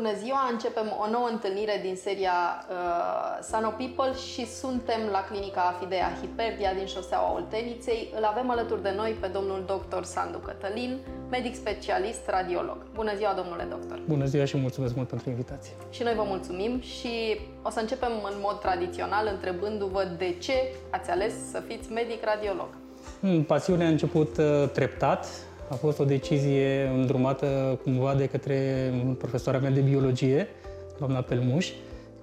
Bună ziua! Începem o nouă întâlnire din seria uh, Sano People și suntem la clinica Afidea Hiperdia din șoseaua Olteniței. Îl avem alături de noi pe domnul dr. Sandu Cătălin, medic specialist radiolog. Bună ziua, domnule doctor! Bună ziua și mulțumesc mult pentru invitație! Și noi vă mulțumim și o să începem în mod tradițional întrebându-vă de ce ați ales să fiți medic radiolog. Hmm, pasiunea a început uh, treptat, a fost o decizie îndrumată cumva de către profesoara mea de biologie, doamna Pelmuș,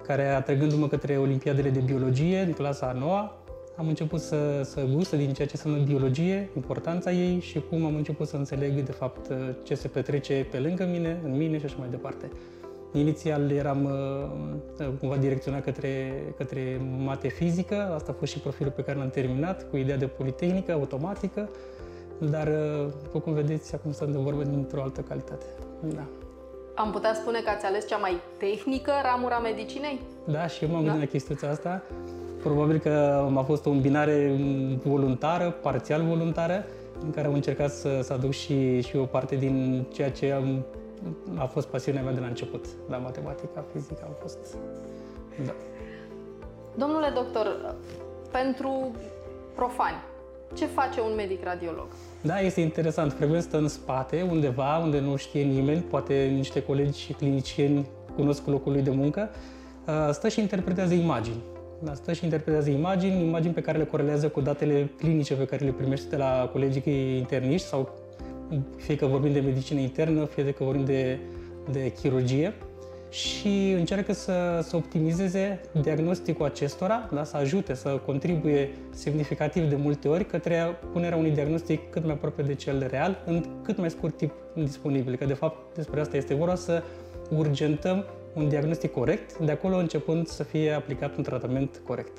care atrăgându-mă către Olimpiadele de Biologie în clasa a noua, am început să, să gustă din ceea ce înseamnă biologie, importanța ei și cum am început să înțeleg de fapt ce se petrece pe lângă mine, în mine și așa mai departe. Inițial eram uh, cumva direcționat către, către mate fizică, asta a fost și profilul pe care l-am terminat, cu ideea de politehnică, automatică, dar, uh, după cum vedeți, acum sunt de vorbă dintr-o altă calitate. Da. Am putea spune că ați ales cea mai tehnică ramura medicinei? Da, și eu m-am da? gândit la chestia asta. Probabil că a fost o îmbinare voluntară, parțial voluntară, în care am încercat să, să aduc și, și o parte din ceea ce am, a fost pasiunea mea de la început. La matematica, fizica am fost... Da. Domnule doctor, pentru profani, ce face un medic radiolog? Da, este interesant. Frecvent stă în spate, undeva, unde nu știe nimeni, poate niște colegi și clinicieni cunosc locul lui de muncă, uh, stă și interpretează imagini. Da, stă și interpretează imagini, imagini pe care le corelează cu datele clinice pe care le primește de la colegii interniști sau fie că vorbim de medicină internă, fie că vorbim de, de chirurgie și încearcă să, să optimizeze diagnosticul acestora, da, să ajute, să contribuie semnificativ de multe ori către punerea unui diagnostic cât mai aproape de cel real, în cât mai scurt timp disponibil. Că de fapt despre asta este vorba, să urgentăm un diagnostic corect, de acolo începând să fie aplicat un tratament corect.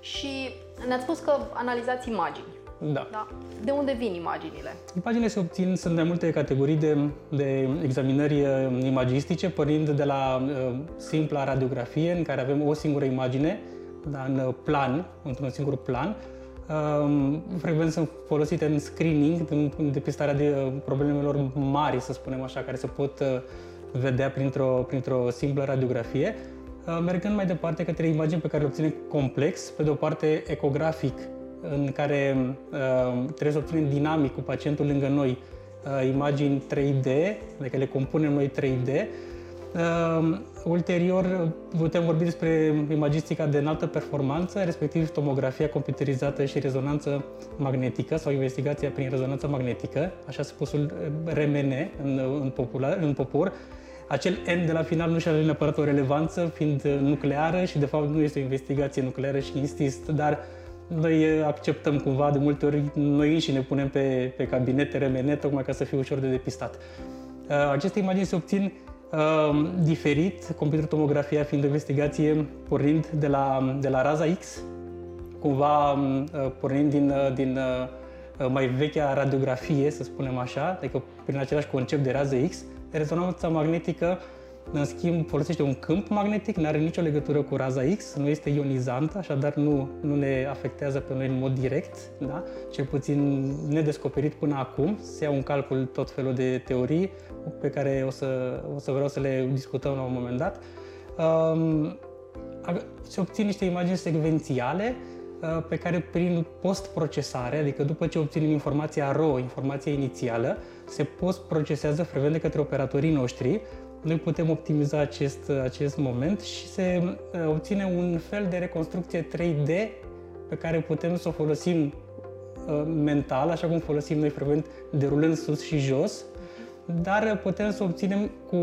Și ne-ați spus că analizați imagini. Da. da. De unde vin imaginile? Imaginile se obțin, sunt mai multe categorii de, de examinări uh, imagistice, pornind de la uh, simpla radiografie, în care avem o singură imagine, da, în uh, plan, într-un singur plan. Uh, frecvent sunt folosite în screening, în depistarea de uh, problemelor mari, să spunem așa, care se pot uh, vedea printr-o, printr-o simplă radiografie. Mergând mai departe către imagini pe care le obținem complex, pe de o parte ecografic, în care uh, trebuie să obținem dinamic cu pacientul lângă noi uh, imagini 3D, adică le compunem noi 3D. Uh, ulterior putem vorbi despre imagistica de înaltă performanță, respectiv tomografia computerizată și rezonanță magnetică sau investigația prin rezonanță magnetică, așa spusul RMN în, în, popular, în popor. Acel N de la final nu și are neapărat o relevanță, fiind nucleară și de fapt nu este o investigație nucleară și insist, dar uh, noi eh, acceptăm cumva de multe ori, noi înși ne punem pe, pe cabinete RMN tocmai ca să fie ușor de depistat. Eh, aceste imagini se obțin uh, diferit, computertomografia fiind o investigație pornind de la, de la raza X, cumva uh, pornind din, uh, din uh, mai vechea radiografie, să spunem așa, adică prin același concept de rază X, rezonanța magnetică în schimb, folosește un câmp magnetic, nu are nicio legătură cu raza X, nu este ionizantă, așadar nu, nu ne afectează pe noi în mod direct, da? cel puțin nedescoperit până acum. Se iau în calcul tot felul de teorii pe care o să, o să vreau să le discutăm la un moment dat. Um, se obțin niște imagini secvențiale uh, pe care prin post-procesare, adică după ce obținem informația RAW, informația inițială, se post-procesează frecvent de către operatorii noștri noi putem optimiza acest, acest moment și se uh, obține un fel de reconstrucție 3D pe care putem să o folosim uh, mental, așa cum folosim noi frecvent derulând sus și jos, dar putem să obținem cu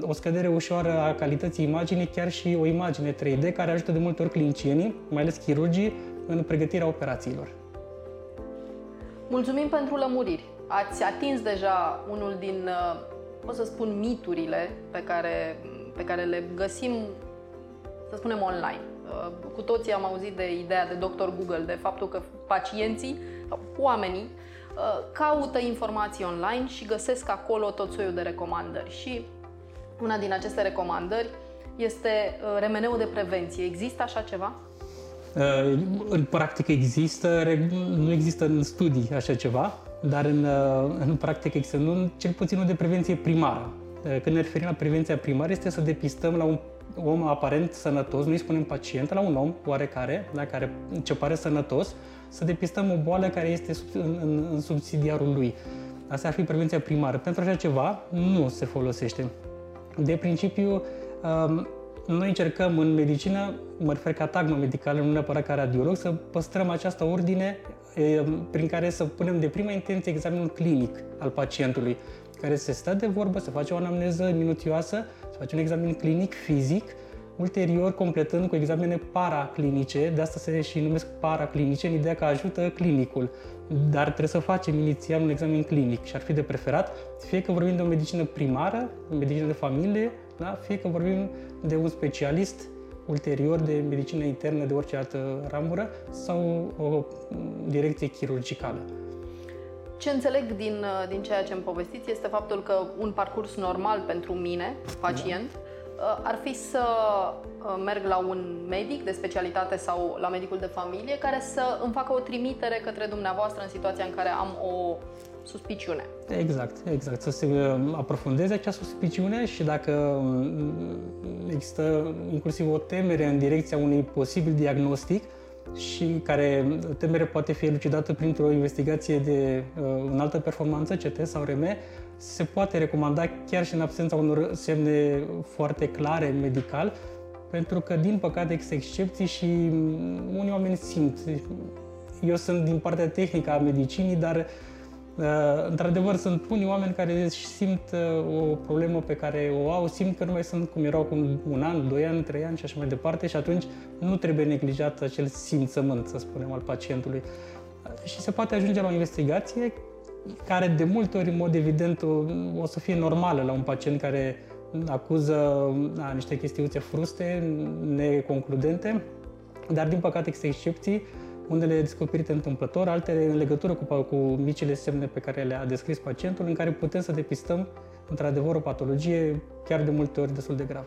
o scădere ușoară a calității imaginii chiar și o imagine 3D care ajută de multe ori clinicienii, mai ales chirurgii, în pregătirea operațiilor. Mulțumim pentru lămuriri. Ați atins deja unul din uh, pot să spun, miturile pe care, pe care le găsim, să spunem, online. Uh, cu toții am auzit de ideea de doctor Google, de faptul că pacienții, oamenii, uh, caută informații online și găsesc acolo tot soiul de recomandări. Și una din aceste recomandări este uh, remeneul de prevenție. Există așa ceva? În practică există, nu există în studii așa ceva, dar în, uh, în practică există, nu, cel puțin nu de prevenție primară. când ne referim la prevenția primară, este să depistăm la un om aparent sănătos, nu îi spunem pacient, la un om oarecare, da, care ce pare sănătos, să depistăm o boală care este în, în, în subsidiarul lui. Asta ar fi prevenția primară. Pentru așa ceva nu se folosește. De principiu, um, noi încercăm în medicină, mă refer ca tagmă medicală, nu neapărat ca radiolog, să păstrăm această ordine prin care să punem de prima intenție examenul clinic al pacientului, care se stă de vorbă, se face o anamneză minuțioasă, se face un examen clinic, fizic, ulterior completând cu examene paraclinice, de asta se și numesc paraclinice, în ideea că ajută clinicul. Dar trebuie să facem inițial un examen clinic și ar fi de preferat, fie că vorbim de o medicină primară, o medicină de familie, da? fie că vorbim de un specialist ulterior de medicină internă, de orice altă ramură, sau o direcție chirurgicală. Ce înțeleg din, din ceea ce îmi povestiți este faptul că un parcurs normal pentru mine, pacient, da Uh, ar fi să uh, merg la un medic de specialitate sau la medicul de familie care să îmi facă o trimitere către dumneavoastră în situația în care am o suspiciune. Exact, exact. Să se uh, aprofundeze acea suspiciune și dacă um, există inclusiv o temere în direcția unui posibil diagnostic, și care temere poate fi elucidată printr-o investigație de uh, înaltă performanță, CT sau RM, se poate recomanda chiar și în absența unor semne foarte clare medical, pentru că, din păcate, există excepții și unii oameni simt. Eu sunt din partea tehnică a medicinii, dar Uh, într-adevăr, sunt unii oameni care simt uh, o problemă pe care o au, simt că nu mai sunt cum erau cu un an, doi ani, trei ani și așa mai departe și atunci nu trebuie neglijat acel simțământ, să spunem, al pacientului. Și se poate ajunge la o investigație care de multe ori, în mod evident, o, o să fie normală la un pacient care acuză a, niște chestiuțe fruste, neconcludente, dar din păcate există excepții unele descoperite întâmplător, altele în legătură cu, cu micile semne pe care le-a descris pacientul, în care putem să depistăm într-adevăr o patologie chiar de multe ori destul de gravă.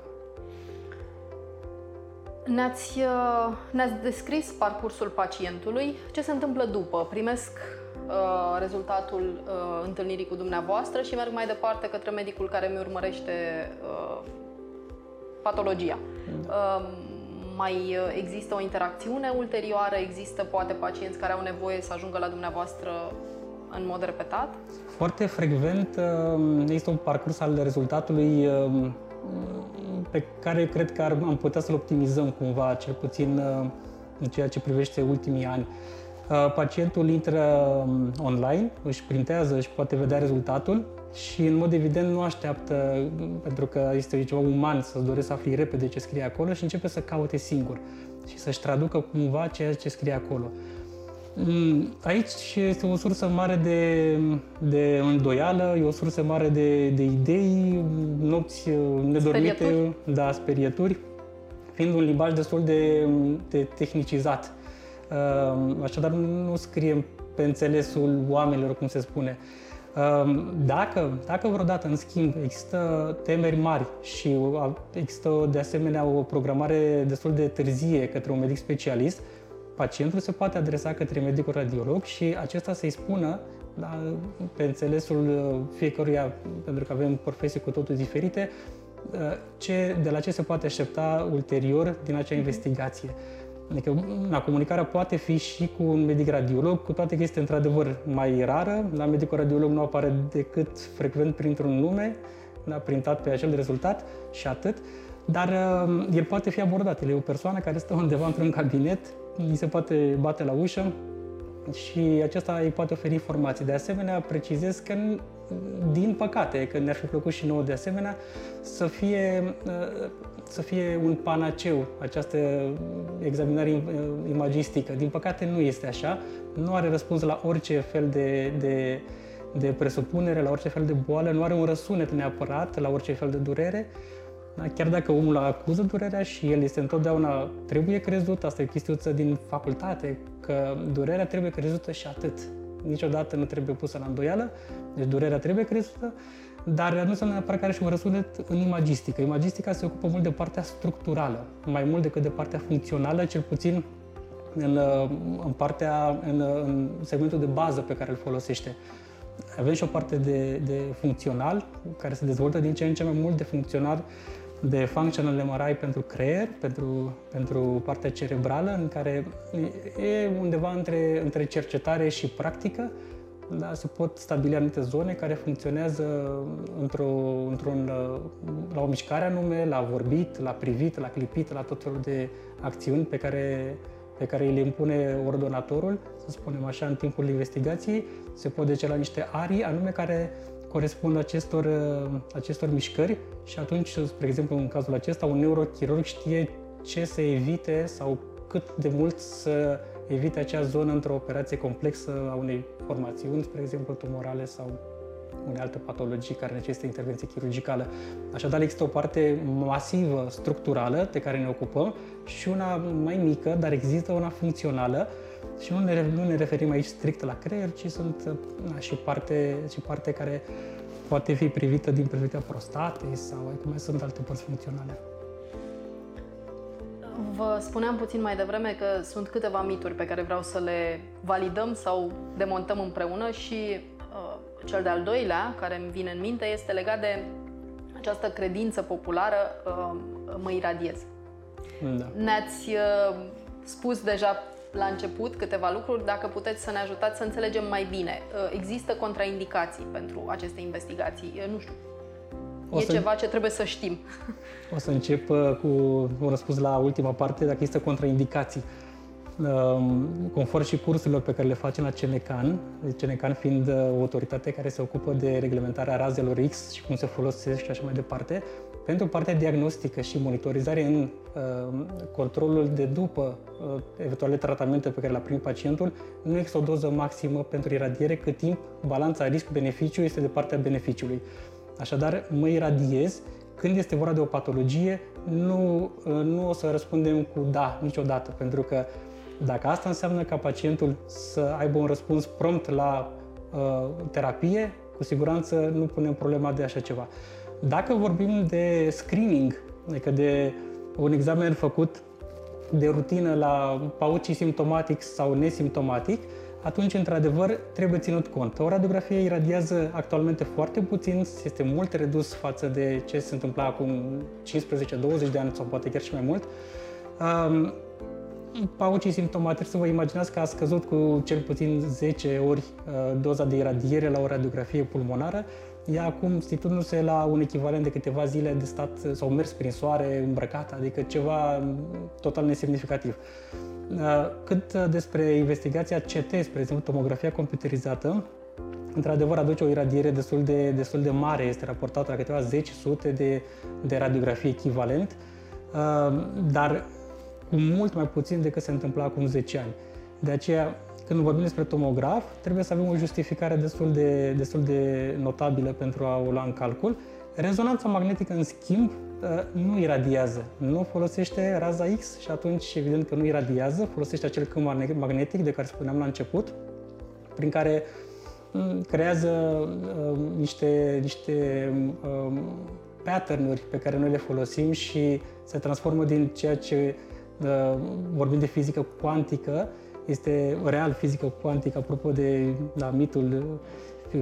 Ne-ați, uh, ne-ați descris parcursul pacientului. Ce se întâmplă după? Primesc uh, rezultatul uh, întâlnirii cu dumneavoastră și merg mai departe către medicul care mi urmărește uh, patologia. Da. Uh, mai uh, există o interacțiune ulterioară? Există poate pacienți care au nevoie să ajungă la dumneavoastră în mod repetat? Foarte frecvent uh, este un parcurs al rezultatului uh, pe care cred că am putea să-l optimizăm cumva, cel puțin în ceea ce privește ultimii ani. Pacientul intră um, online, își printează, își poate vedea rezultatul și în mod evident nu așteaptă, pentru că este ceva uman să-ți dorești să afli repede ce scrie acolo și începe să caute singur și să-și traducă cumva ceea ce scrie acolo. Mm, aici este o sursă mare de, de îndoială, e o sursă mare de, de idei, nopți nedormite, sperieturi. da, sperieturi, fiind un limbaj destul de, de tehnicizat. Așadar, nu scriem pe înțelesul oamenilor, cum se spune. Dacă, dacă vreodată, în schimb, există temeri mari și există de asemenea o programare destul de târzie către un medic specialist, pacientul se poate adresa către medicul radiolog și acesta să-i spună da, pe înțelesul fiecăruia, pentru că avem profesii cu totul diferite, ce, de la ce se poate aștepta ulterior din acea investigație. Adică na, comunicarea poate fi și cu un medic radiolog, cu toate că este într-adevăr mai rară. La medicul radiolog nu apare decât frecvent printr-un nume, da, printat pe acel rezultat și atât. Dar uh, el poate fi abordat. El e o persoană care stă undeva într-un cabinet, îi se poate bate la ușă și acesta îi poate oferi informații. De asemenea, precizez că, din păcate, că ne-ar fi plăcut și nouă de asemenea, să fie uh, să fie un panaceu această examinare imagistică. Din păcate nu este așa, nu are răspuns la orice fel de, de, de presupunere, la orice fel de boală, nu are un răsunet neapărat la orice fel de durere. Da, chiar dacă omul acuză durerea și el este întotdeauna, trebuie crezut, asta e chestiuță din facultate, că durerea trebuie crezută și atât. Niciodată nu trebuie pusă la îndoială, deci durerea trebuie crezută, dar nu înseamnă neapărat că are și un răsunet în imagistică. Imagistica se ocupă mult de partea structurală, mai mult decât de partea funcțională, cel puțin în, în partea, în, în segmentul de bază pe care îl folosește. Avem și o parte de, de funcțional, care se dezvoltă din ce în ce mai mult de funcțional, de functional MRI pentru creier, pentru, pentru partea cerebrală, în care e undeva între, între cercetare și practică, da, se pot stabili anumite zone care funcționează într-o, într-un, la o mișcare anume, la vorbit, la privit, la clipit, la tot felul de acțiuni pe care, pe care le impune ordonatorul, să spunem așa, în timpul investigației. Se pot duce la niște arii anume care corespund acestor, acestor mișcări și atunci, spre exemplu, în cazul acesta, un neurochirurg știe ce să evite sau cât de mult să evite acea zonă într-o operație complexă a unei formațiuni, spre exemplu tumorale sau unei alte patologii care necesită intervenție chirurgicală. Așadar, există o parte masivă, structurală, de care ne ocupăm și una mai mică, dar există una funcțională și nu ne, nu ne referim aici strict la creier, ci sunt na, și, parte, și parte care poate fi privită din perspectiva prostatei sau cum mai sunt alte părți funcționale. Vă spuneam puțin mai devreme că sunt câteva mituri pe care vreau să le validăm sau demontăm împreună și uh, cel de-al doilea care îmi vine în minte este legat de această credință populară uh, mă iradiez. Da. Ne-ați uh, spus deja la început câteva lucruri, dacă puteți să ne ajutați să înțelegem mai bine. Uh, există contraindicații pentru aceste investigații? Uh, nu știu, o e să... ceva ce trebuie să știm. O să încep uh, cu un răspuns la ultima parte, dacă există contraindicații. Um, conform și cursurilor pe care le facem la CNCAN, CNCAN fiind uh, o autoritate care se ocupă de reglementarea razelor X și cum se folosesc și așa mai departe, pentru partea diagnostică și monitorizare în uh, controlul de după uh, eventuale tratamente pe care le-a primit pacientul, nu există o doză maximă pentru iradiere cât timp balanța risc-beneficiu este de partea beneficiului. Așadar, mă iradiez. Când este vorba de o patologie, nu, nu o să răspundem cu da niciodată, pentru că dacă asta înseamnă ca pacientul să aibă un răspuns prompt la uh, terapie, cu siguranță nu punem problema de așa ceva. Dacă vorbim de screening, adică de un examen făcut de rutină la paucii simptomatic sau nesimptomatic, atunci, într-adevăr, trebuie ținut cont. O radiografie iradiază actualmente foarte puțin, este mult redus față de ce se întâmpla acum 15-20 de ani sau poate chiar și mai mult. Um, paucii simptomatici, să vă imaginați că a scăzut cu cel puțin 10 ori uh, doza de iradiere la o radiografie pulmonară. Ea acum situându-se la un echivalent de câteva zile de stat sau mers prin soare îmbrăcat, adică ceva total nesemnificativ. Uh, cât uh, despre investigația CT, spre exemplu tomografia computerizată, într-adevăr aduce o iradiere destul de, destul de mare, este raportată la câteva zeci, sute de, de radiografii echivalent, uh, dar cu mult mai puțin decât se întâmpla acum 10 ani. De aceea, când vorbim despre tomograf, trebuie să avem o justificare destul de, destul de notabilă pentru a o lua în calcul. Rezonanța magnetică, în schimb, Uh, nu iradiază, nu folosește raza X și atunci evident că nu iradiază, folosește acel câmp magnetic de care spuneam la început, prin care mm, creează uh, niște, niște uh, pattern-uri pe care noi le folosim și se transformă din ceea ce uh, vorbim de fizică cuantică, este real fizică cuantică, apropo de da, mitul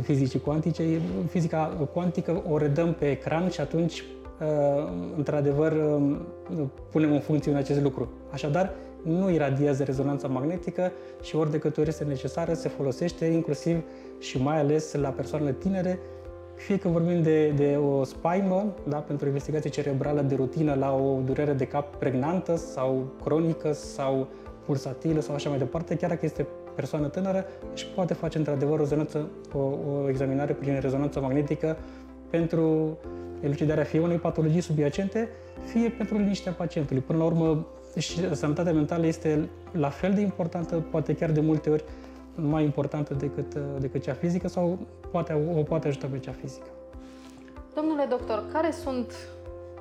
fizicii cuantice, fizica cuantică o redăm pe ecran și atunci Uh, într-adevăr, um, punem în funcțiune acest lucru. Așadar, nu iradiază rezonanța magnetică și ori de câte ori este necesară se folosește inclusiv și mai ales la persoanele tinere, fie că vorbim de, de o spaimă, da, pentru investigație cerebrală de rutină la o durere de cap pregnantă sau cronică sau pulsatilă sau așa mai departe, chiar dacă este persoană tânără, își poate face într-adevăr o, zonăță, o, o examinare prin rezonanță magnetică pentru elucidarea fie unei patologii subiacente, fie pentru liniștea pacientului. Până la urmă, și sănătatea mentală este la fel de importantă, poate chiar de multe ori mai importantă decât, decât cea fizică sau poate, o poate ajuta pe cea fizică. Domnule doctor, care sunt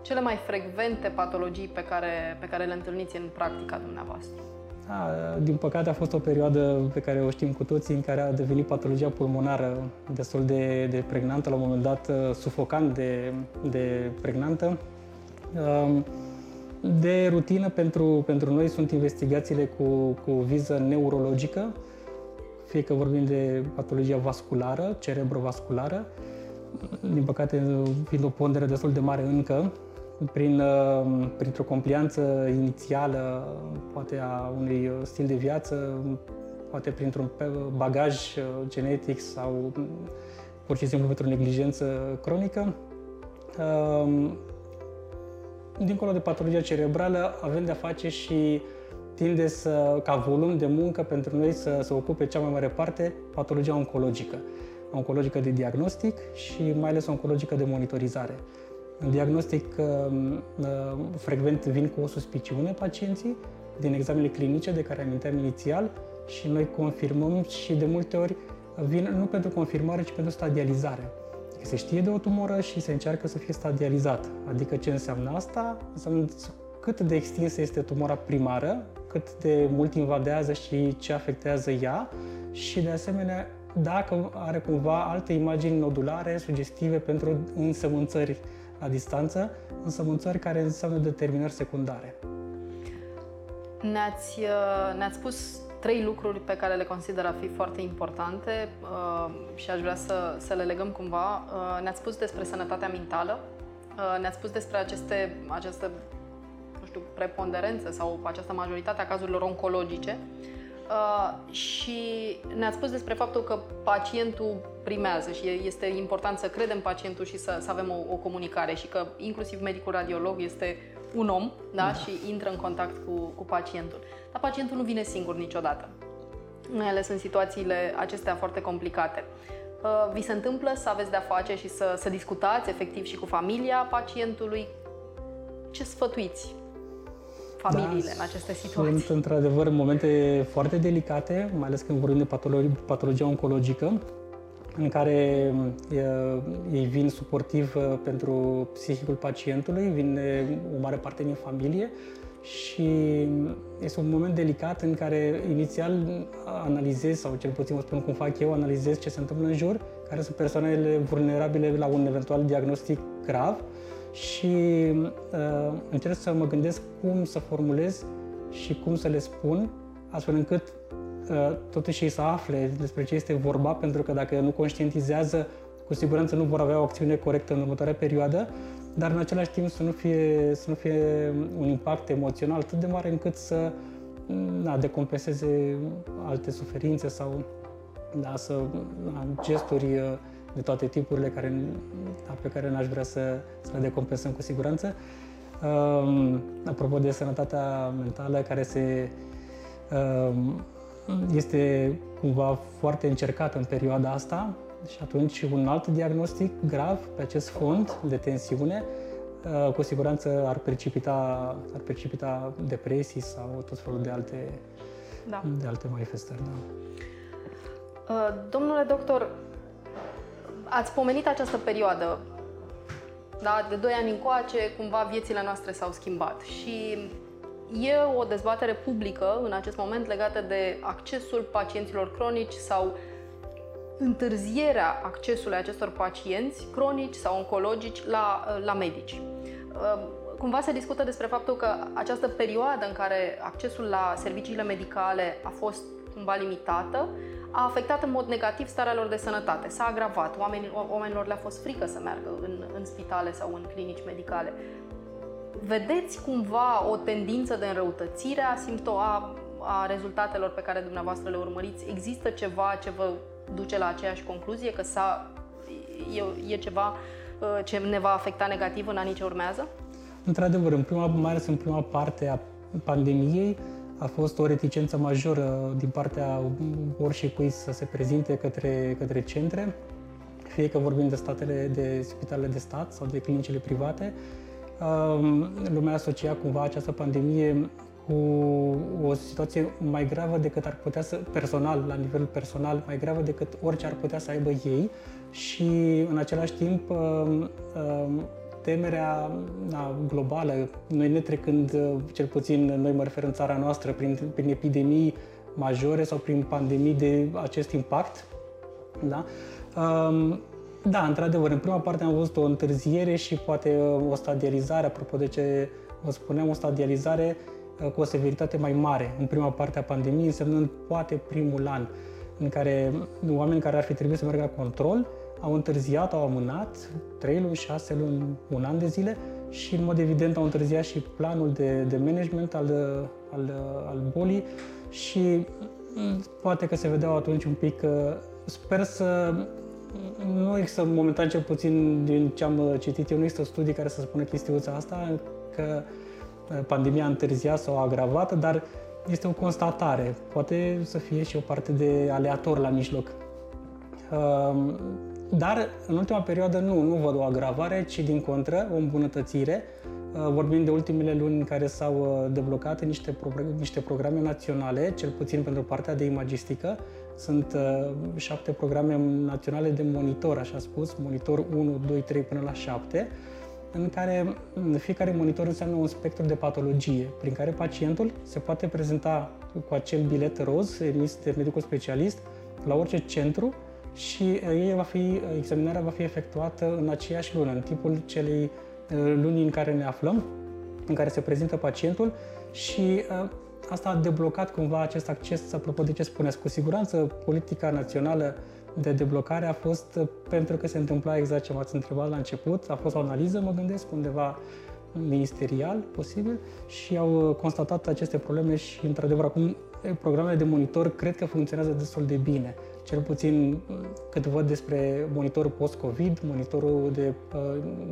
cele mai frecvente patologii pe care, pe care le întâlniți în practica dumneavoastră? Da, din păcate a fost o perioadă pe care o știm cu toții în care a devenit patologia pulmonară destul de, de pregnantă, la un moment dat uh, sufocant de, de pregnantă. Um, de rutină pentru, pentru noi sunt investigațiile cu, cu viză neurologică, fie că vorbim de patologia vasculară, cerebrovasculară, din păcate fiind o pondere destul de mare încă, prin, uh, printr-o complianță inițială, poate a unui stil de viață, poate printr-un bagaj genetic sau pur și simplu pentru o neglijență cronică. Dincolo de patologia cerebrală, avem de-a face și tinde să, ca volum de muncă pentru noi să, să ocupe cea mai mare parte patologia oncologică. Oncologică de diagnostic și mai ales oncologică de monitorizare. În diagnostic um, uh, frecvent vin cu o suspiciune pacienții din examenele clinice de care aminteam inițial și noi confirmăm și de multe ori vin nu pentru confirmare, ci pentru stadializare. Se știe de o tumoră și se încearcă să fie stadializată. Adică ce înseamnă asta? Înseamnă cât de extinsă este tumora primară, cât de mult invadează și ce afectează ea și de asemenea dacă are cumva alte imagini nodulare sugestive pentru însămânțări la distanță, însămânțări care înseamnă determinări secundare. Ne-ați, uh, ne-ați spus trei lucruri pe care le consider a fi foarte importante uh, și aș vrea să, să le legăm cumva. Uh, ne-ați spus despre sănătatea mentală, uh, ne-ați spus despre aceste, această nu știu, preponderență sau această majoritate a cazurilor oncologice uh, și ne-ați spus despre faptul că pacientul primează și este important să credem pacientul și să, să avem o, o comunicare și că inclusiv medicul radiolog este un om da? da. și intră în contact cu, cu pacientul. Dar pacientul nu vine singur niciodată, mai ales în situațiile acestea foarte complicate. Uh, vi se întâmplă să aveți de-a face și să, să discutați efectiv și cu familia pacientului? Ce sfătuiți familiile da, în aceste situații? Sunt într-adevăr momente foarte delicate, mai ales când vorbim de patologie, patologia oncologică, în care ei vin suportiv pentru psihicul pacientului, vin o mare parte din familie și este un moment delicat în care inițial analizez, sau cel puțin o spun cum fac eu, analizez ce se întâmplă în jur, care sunt persoanele vulnerabile la un eventual diagnostic grav și uh, încerc să mă gândesc cum să formulez și cum să le spun, astfel încât uh, totuși ei să afle despre ce este vorba, pentru că dacă nu conștientizează, cu siguranță nu vor avea o acțiune corectă în următoarea perioadă, dar în același timp să nu fie, să nu fie un impact emoțional atât de mare încât să na, decompenseze alte suferințe sau da, să, na, gesturi uh, de toate tipurile care, da, pe care n-aș vrea să, să le decompensăm cu siguranță. Um, apropo de sănătatea mentală care se um, este cumva foarte încercată în perioada asta și atunci un alt diagnostic grav pe acest fond de tensiune uh, cu siguranță ar precipita, ar precipita depresii sau tot felul de alte, da. de alte manifestări. Da. Uh, domnule doctor, ați pomenit această perioadă, da, de 2 ani încoace, cumva viețile noastre s-au schimbat și e o dezbatere publică în acest moment legată de accesul pacienților cronici sau întârzierea accesului acestor pacienți cronici sau oncologici la, la medici. Cumva se discută despre faptul că această perioadă în care accesul la serviciile medicale a fost cumva limitată, a afectat în mod negativ starea lor de sănătate. S-a agravat. Oamenii, oamenilor le-a fost frică să meargă în, în spitale sau în clinici medicale. Vedeți cumva o tendință de înrăutățire a simptoa a rezultatelor pe care dumneavoastră le urmăriți? Există ceva ce vă duce la aceeași concluzie, că s-a, e, e ceva uh, ce ne va afecta negativ în anii ce urmează? Într-adevăr, în prima, mai ales în prima parte a pandemiei, a fost o reticență majoră din partea oricui să se prezinte către, către centre, fie că vorbim de statele de spitalele de stat sau de clinicile private. Um, lumea asocia cumva această pandemie cu o situație mai gravă decât ar putea să, personal, la nivel personal, mai gravă decât orice ar putea să aibă ei și în același timp um, um, temerea na, globală, noi ne trecând, uh, cel puțin noi mă refer în țara noastră, prin, prin epidemii majore sau prin pandemii de acest impact, da? Um, da, într-adevăr, în prima parte am văzut o întârziere și poate uh, o stadializare, apropo de ce vă spuneam, o stadializare uh, cu o severitate mai mare în prima parte a pandemiei, însemnând poate primul an. în care oameni care ar fi trebuit să meargă la control au întârziat, au amânat 3 luni, 6 luni, un an de zile și în mod evident au întârziat și planul de, de management al, al, al bolii și poate că se vedeau atunci un pic, sper să nu există momentan cel puțin din ce am citit eu, nu există studii care să spună chestiuța asta, că pandemia a întârziat sau a agravat, dar este o constatare. Poate să fie și o parte de aleator la mijloc. Dar în ultima perioadă nu, nu văd o agravare, ci din contră, o îmbunătățire. Uh, vorbim de ultimele luni în care s-au uh, deblocat niște, pro- niște programe naționale, cel puțin pentru partea de imagistică. Sunt uh, șapte programe naționale de monitor, așa spus, monitor 1, 2, 3 până la 7, în care fiecare monitor înseamnă un spectru de patologie, prin care pacientul se poate prezenta cu acel bilet roz emis de medicul specialist la orice centru și ei va fi, examinarea va fi efectuată în aceeași lună, în timpul celei luni în care ne aflăm, în care se prezintă pacientul și asta a deblocat cumva acest acces, apropo de ce spuneți, cu siguranță politica națională de deblocare a fost pentru că se întâmpla exact ce m-ați întrebat la început, a fost o analiză, mă gândesc, undeva ministerial, posibil, și au constatat aceste probleme și, într-adevăr, acum programele de monitor cred că funcționează destul de bine cel puțin cât văd despre monitorul post-COVID, monitorul de uh,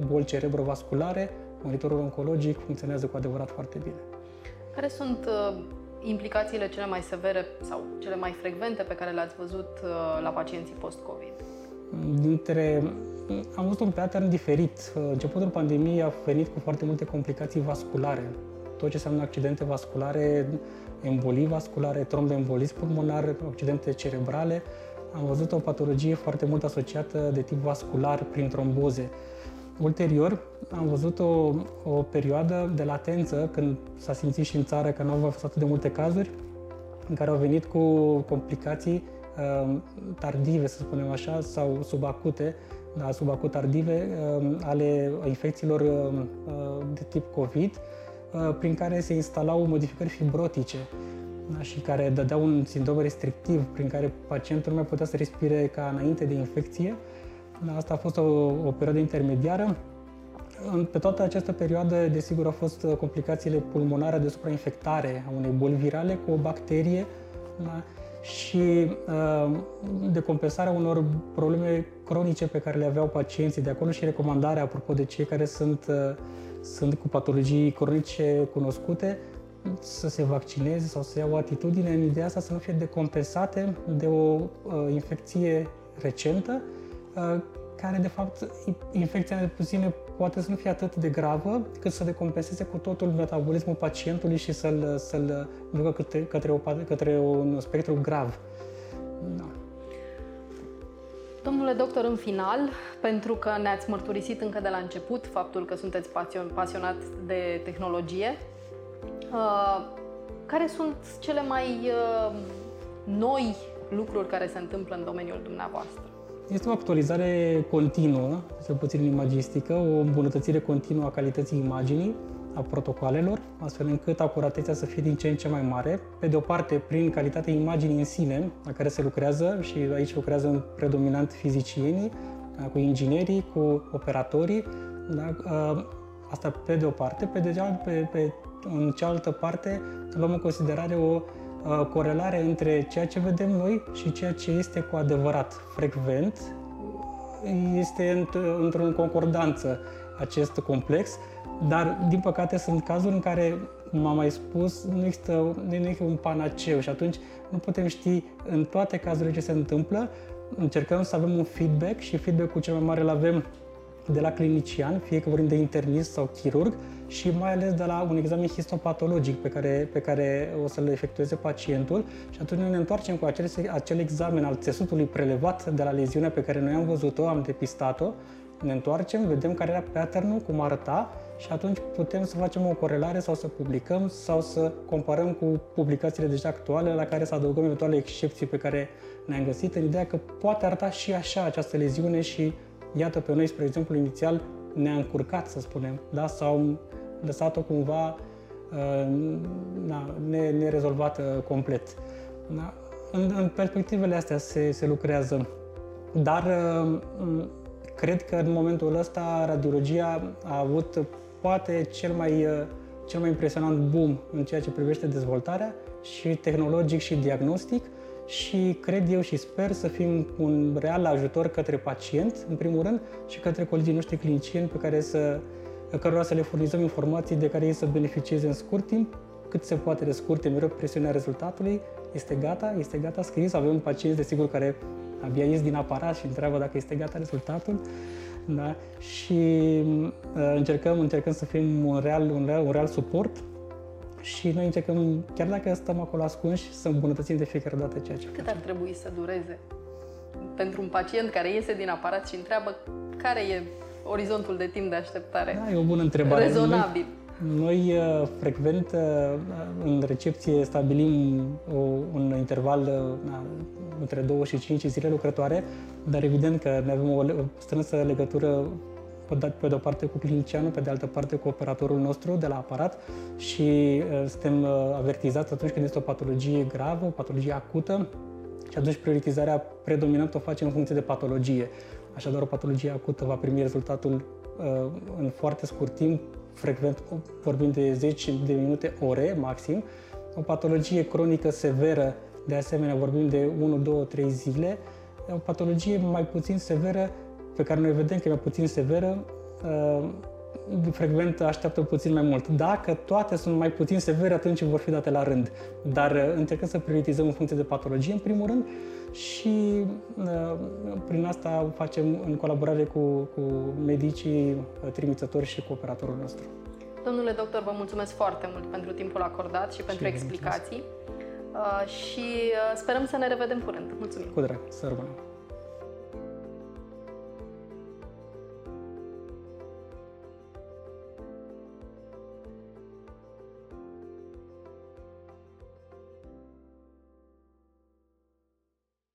boli cerebrovasculare, monitorul oncologic funcționează cu adevărat foarte bine. Care sunt uh, implicațiile cele mai severe sau cele mai frecvente pe care le-ați văzut uh, la pacienții post-COVID? Dintre am văzut un pattern diferit. Începutul pandemiei a venit cu foarte multe complicații vasculare. Tot ce înseamnă accidente vasculare, embolii vasculare, tromboembolism pulmonar, accidente cerebrale, am văzut o patologie foarte mult asociată de tip vascular prin tromboze. Ulterior, am văzut o, o perioadă de latență, când s-a simțit și în țară că nu au fost atât de multe cazuri, în care au venit cu complicații uh, tardive, să spunem așa, sau subacute, da, subacut tardive, uh, ale infecțiilor uh, de tip COVID, uh, prin care se instalau modificări fibrotice da, și care dădea un sindrom restrictiv prin care pacientul nu mai putea să respire ca înainte de infecție. Da, asta a fost o, o perioadă intermediară. Pe toată această perioadă, desigur, au fost complicațiile pulmonare de suprainfectare a unei boli virale cu o bacterie da, și uh, de compensarea unor probleme cronice pe care le aveau pacienții de acolo și recomandarea, apropo de cei care sunt, uh, sunt cu patologii cronice cunoscute, să se vaccineze sau să ia o atitudine în ideea asta să nu fie decompensate de o uh, infecție recentă, uh, care de fapt infecția de puține poate să nu fie atât de gravă, cât să decompenseze cu totul metabolismul pacientului și să-l, să-l ducă către, către, o, către un spectru grav. Da. Domnule doctor, în final, pentru că ne-ați mărturisit încă de la început faptul că sunteți pasionat de tehnologie, Uh, care sunt cele mai uh, noi lucruri care se întâmplă în domeniul dumneavoastră? Este o actualizare continuă, cel puțin în imagistică, o îmbunătățire continuă a calității imaginii, a protocoalelor, astfel încât acuratețea să fie din ce în ce mai mare. Pe de o parte, prin calitatea imaginii în sine, la care se lucrează, și aici lucrează în predominant fizicienii, da, cu inginerii, cu operatorii, da? Uh, asta pe de o parte. Pe de cealaltă, pe, pe în cealaltă parte luăm în considerare o uh, corelare între ceea ce vedem noi și ceea ce este cu adevărat frecvent. Este într-o concordanță acest complex, dar din păcate sunt cazuri în care, cum am mai spus, nu există, nu există un panaceu și atunci nu putem ști în toate cazurile ce se întâmplă. Încercăm să avem un feedback și feedback-ul cel mai mare îl avem de la clinician, fie că vorbim de internist sau chirurg, și mai ales de la un examen histopatologic pe care, pe care o să-l efectueze pacientul și atunci noi ne întoarcem cu acel, acel examen al țesutului prelevat de la leziunea pe care noi am văzut-o, am depistat-o, ne întoarcem, vedem care era pattern cum arăta și atunci putem să facem o corelare sau să publicăm sau să comparăm cu publicațiile deja actuale la care să adăugăm eventuale excepții pe care ne-am găsit în ideea că poate arăta și așa această leziune și iată pe noi, spre exemplu, inițial ne-a încurcat, să spunem, da? sau lăsat-o cumva uh, na, nerezolvată complet. Da? în, în perspectivele astea se, se lucrează. Dar uh, cred că în momentul ăsta radiologia a avut poate cel mai, uh, cel mai impresionant boom în ceea ce privește dezvoltarea și tehnologic și diagnostic și cred eu și sper să fim un real ajutor către pacient, în primul rând, și către colegii noștri clinicieni pe care să, cărora să le furnizăm informații de care ei să beneficieze în scurt timp, cât se poate de scurt, mereu presiunea rezultatului, este gata, este gata scris, avem pacienți, desigur, care abia ies din aparat și întreabă dacă este gata rezultatul. Da? Și uh, încercăm, încercăm să fim un real, un real, un real suport și noi încercăm, chiar dacă stăm acolo ascunși, să îmbunătățim de fiecare dată ceea ce Cât ar trebui să dureze pentru un pacient care iese din aparat și întreabă care e orizontul de timp de așteptare? Da, e o bună întrebare. Rezonabil. Noi, noi uh, frecvent uh, în recepție stabilim o, un interval uh, na, între 2 și 5 zile lucrătoare, dar evident că ne avem o strânsă legătură pe de o parte cu clinicianul, pe de altă parte cu operatorul nostru de la aparat și uh, suntem uh, avertizați atunci când este o patologie gravă, o patologie acută și atunci prioritizarea predominantă o facem în funcție de patologie. Așadar, o patologie acută va primi rezultatul uh, în foarte scurt timp, frecvent vorbim de 10 de minute, ore maxim. O patologie cronică severă, de asemenea, vorbim de 1, 2, 3 zile. O patologie mai puțin severă pe care noi vedem că e mai puțin severă, uh, frecvent așteaptă puțin mai mult. Dacă toate sunt mai puțin severe, atunci vor fi date la rând. Dar uh, încercăm să prioritizăm în funcție de patologie, în primul rând, și uh, prin asta facem în colaborare cu, cu medicii trimițători și cu operatorul nostru. Domnule doctor, vă mulțumesc foarte mult pentru timpul acordat și, și pentru explicații. Uh, și sperăm să ne revedem curând. Mulțumim! Cu drag, să rămână!